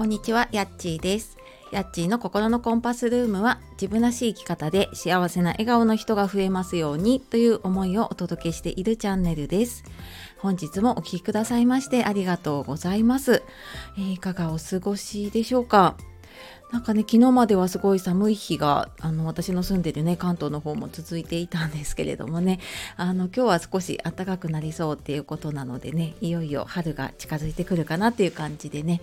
こんにちは、やっちーです。やっちーの心のコンパスルームは自分らしい生き方で幸せな笑顔の人が増えますようにという思いをお届けしているチャンネルです。本日もお聴きくださいましてありがとうございます。えーいかがお過ごしでしょうか？なんかね昨日まではすごい寒い日があの私の住んでるね関東の方も続いていたんですけれどもねあの今日は少し暖かくなりそうっていうことなのでねいよいよ春が近づいてくるかなっていう感じでね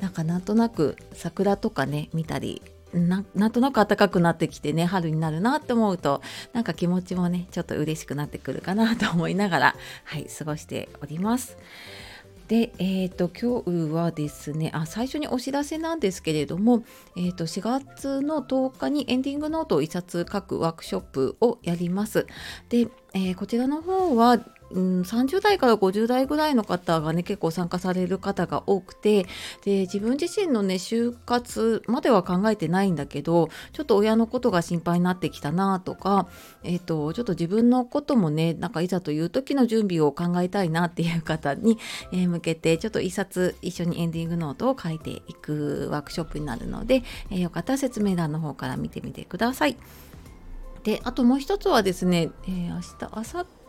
なんかなんとなく桜とかね見たりななんとなく暖かくなってきてね春になるなって思うとなんか気持ちもねちょっと嬉しくなってくるかなと思いながらはい過ごしております。で、えー、と今日はですねあ最初にお知らせなんですけれども、えー、と4月の10日にエンディングノートを1冊書くワークショップをやります。で、えーこちらの方はうん、30代から50代ぐらいの方がね結構参加される方が多くてで自分自身のね就活までは考えてないんだけどちょっと親のことが心配になってきたなとか、えー、とちょっと自分のこともねなんかいざという時の準備を考えたいなっていう方に、え向けてちょっと一冊一緒にエンディングノートを書いていくワークショップになるので、えーよかったら説明欄の方から見てみてください。であともう一つはですね、えー明日明後日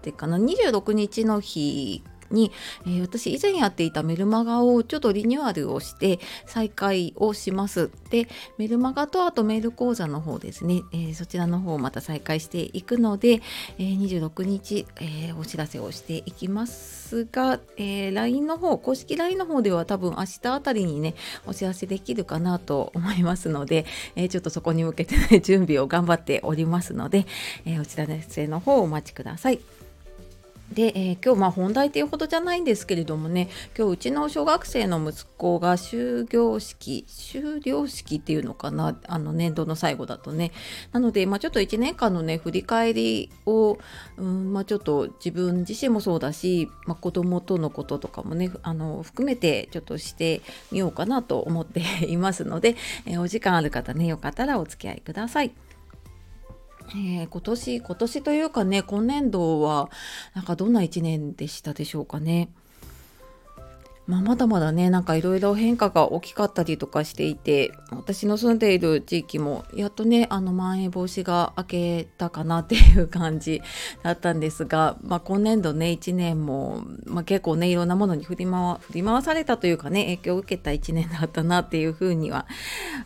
ってかな26日の日に、えー私以前やっていたメルマガをちょっとリニューアルをして再開をします。でメルマガとあとメール講座の方ですね、えーそちらの方をまた再開していくので、えー26日、えお知らせをしていきますが、えー LINE の方公式 LINE の方では多分明日あたりにねお知らせできるかなと思いますので、えちょっとそこに向けてね 準備を頑張っておりますので、えーお知らせの方をお待ちください。で、えー今日まあ本題っていうほどじゃないんですけれどもね今日うちの小学生の息子が終業式終了式っていうのかなあの年度の最後だとねなので、まあ、ちょっと1年間のね振り返りを、うんまあ、ちょっと自分自身もそうだし、まあ、子供とのこととかもねあの含めてちょっとしてみようかなと思っていますので、えーお時間ある方ねよかったらお付き合いください。えー今年今年というかね今年度はなんかどんな1年でしたでしょうかね。まあ、まだまだねなんかいろいろ変化が大きかったりとかしていて私の住んでいる地域もやっとねあのまん延防止が明けたかなっていう感じだったんですが、まあ、今年度ね1年も、まあ、結構ねいろんなものに振り回振り回されたというかね影響を受けた1年だったなっていうふうには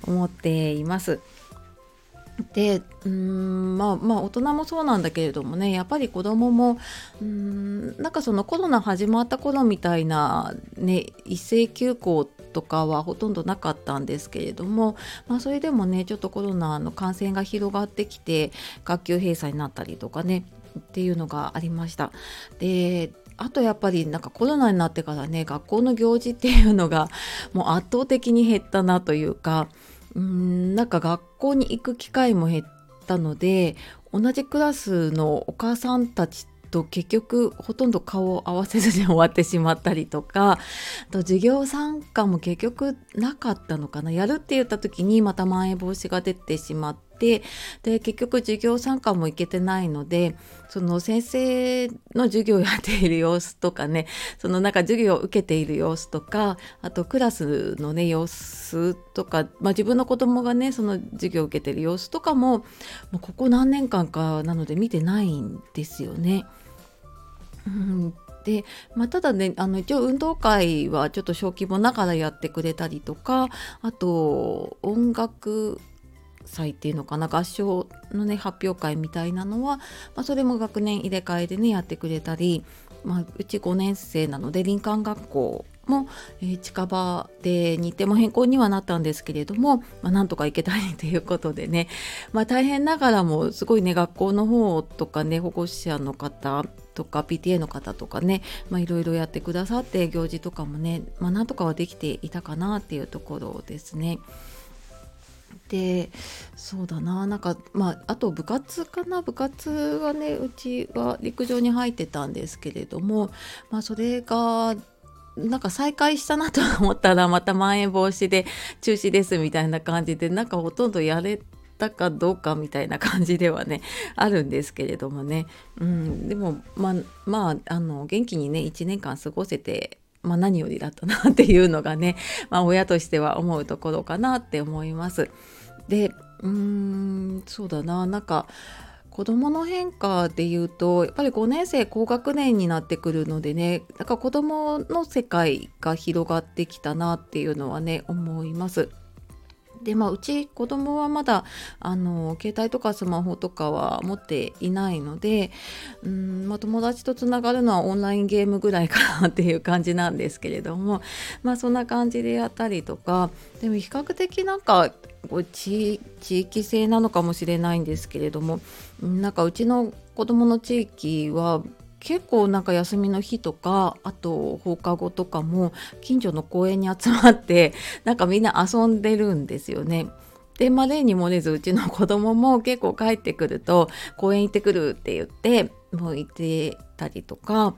思っています。でうんまあまあ大人もそうなんだけれどもねやっぱり子供もうんなんかそのコロナ始まった頃みたいなね一斉休校とかはほとんどなかったんですけれども、まあ、それでもねちょっとコロナの感染が広がってきて学級閉鎖になったりとかねっていうのがありました。であとやっぱりなんかコロナになってからね学校の行事っていうのがもう圧倒的に減ったなというかうんなんか学校に行く機会も減ったので同じクラスのお母さんたちと結局ほとんど顔を合わせずに終わってしまったりとかと授業参加も結局なかったのかな。やるって言った時にまたまん延防止が出てしまってで結局授業参加も行けてないのでその先生の授業やっている様子とかね そのなんか授業を受けている様子とかあとクラスのね様子とか、まあ、自分の子供がねその授業を受けている様子とかももうここ何年間かなので見てないんですよね。でまあ、ただねあの一応運動会はちょっと小規模ながらやってくれたりとかあと音楽祭っていうのかな合唱のね発表会みたいなのは、まあ、それも学年入れ替えでねやってくれたり、まあ、うち5年生なので林間学校も、えー近場で日程も変更にはなったんですけれども、まあ、なんとか行けたり ということでね、まあ、大変ながらもすごいね学校の方とかね保護者の方とか PTA の方とかねいろいろやってくださって行事とかもね、まあ、なんとかはできていたかなっていうところですね。でそうだな。なんかまああと部活かな。部活はねうちは陸上に入ってたんですけれどもまあそれがなんか再開したなと思ったらまたまん延防止で中止ですみたいな感じでなんかほとんどやれたかどうかみたいな感じではねあるんですけれどもね、うん、でもまあまああの元気にね1年間過ごせてまあ、何よりだったなっていうのがね、まあ、親としては思うところかなって思います。でうーんそうだななんか子どもの変化でいうとやっぱり5年生高学年になってくるのでねだから子どもの世界が広がってきたなっていうのはね思います。でまあうち子供はまだあの携帯とかスマホとかは持っていないのでうん、まあ、友達とつながるのはオンラインゲームぐらいかなっていう感じなんですけれどもまあそんな感じでやったりとかでも比較的なんか地域性なのかもしれないんですけれどもなんかうちの子供の地域は結構なんか休みの日とかあと放課後とかも近所の公園に集まって なんかみんな遊んでるんですよね。で、まあ、例に漏れずうちの子供も結構帰ってくると公園行ってくるって言ってもう行ってたりとか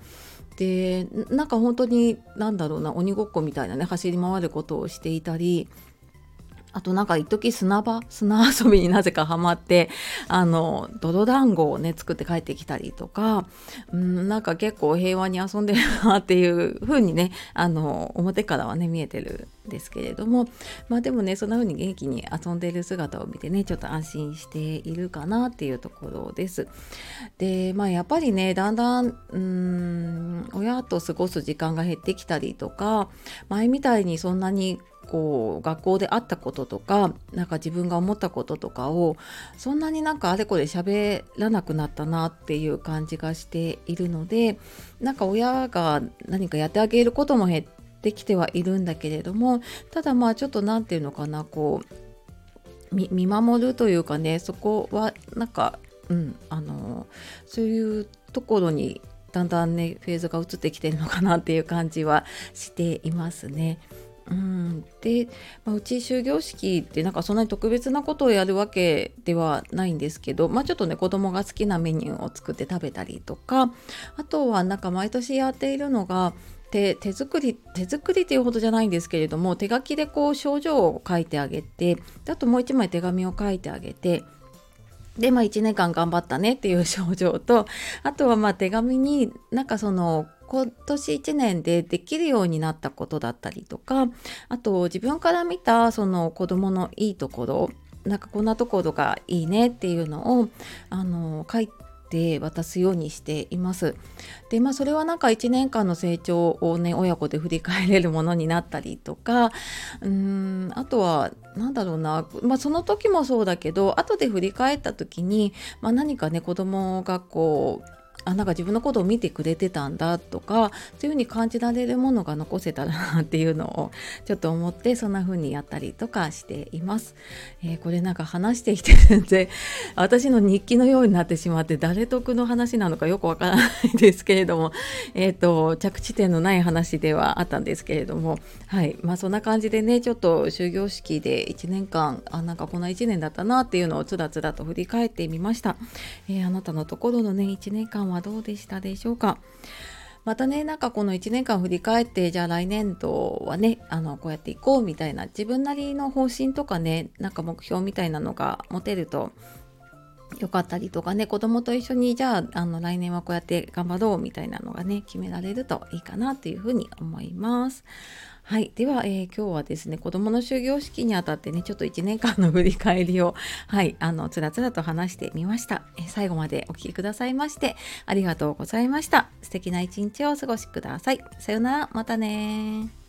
でなんか本当に何だろうな鬼ごっこみたいなね走り回ることをしていたりあとなんか一時砂場砂遊びになぜかハマってあの泥団子をね作って帰ってきたりとかうんなんか結構平和に遊んでるなっていう風にねあの表からはね見えてるんですけれどもまあでもねそんな風に元気に遊んでる姿を見てねちょっと安心しているかなっていうところです。でまあやっぱりねだんだんうん親と過ごす時間が減ってきたりとか前みたいにそんなにこう学校であったこととかなんか自分が思ったこととかをそんなになんかあれこれ喋らなくなったなっていう感じがしているのでなんか親が何かやってあげることも減ってきてはいるんだけれどもただまあちょっと何て言うのかなこう見守るというかねそこはなんかうんあのそういうところにだんだんねフェーズが移ってきてるのかなっていう感じはしていますね。うん、で、まあ、うち終業式ってなんかそんなに特別なことをやるわけではないんですけど、まあ、ちょっとね子供が好きなメニューを作って食べたりとかあとはなんか毎年やっているのが手作り手作りっていうほどじゃないんですけれども手書きでこう症状を書いてあげてあともう一枚手紙を書いてあげてで、まあ1年間頑張ったねっていう症状と、あとはまあ手紙になんかその今年1年でできるようになったことだったりとかあと自分から見たその子どものいいところなんかこんなところがいいねっていうのをあの書いて渡すようにしています。でまあそれはなんか1年間の成長をね親子で振り返れるものになったりとかうんあとは何だろうな、まあ、その時もそうだけど後で振り返った時に、まあ、何かね子供がこうあなんか自分のことを見てくれてたんだとかそういうふうに感じられるものが残せたらなっていうのをちょっと思ってそんな風にやったりとかしています。えー、これなんか話してきて全然 私の日記のようになってしまって誰得の話なのかよくわからないですけれども、えーと、着地点のない話ではあったんですけれどもはいまあそんな感じでねちょっと終業式で1年間あなんかこんな1年だったなっていうのをつらつらと振り返ってみました。えー、あなたのところのね1年間ははどうでしたでしょうか？またねなんかこの1年間振り返ってじゃあ来年度はねあのこうやっていこうみたいな自分なりの方針とかねなんか目標みたいなのが持てるとよかったりとかね子供と一緒にじゃああの来年はこうやって頑張ろうみたいなのがね決められるといいかなというふうに思います。はい。では、えー、今日はですね、子供の終業式にあたってね、ちょっと1年間の振り返りを、はい、あの、つらつらと話してみました。えー、最後までお聴きくださいまして、ありがとうございました。素敵な一日をお過ごしください。さようなら、またね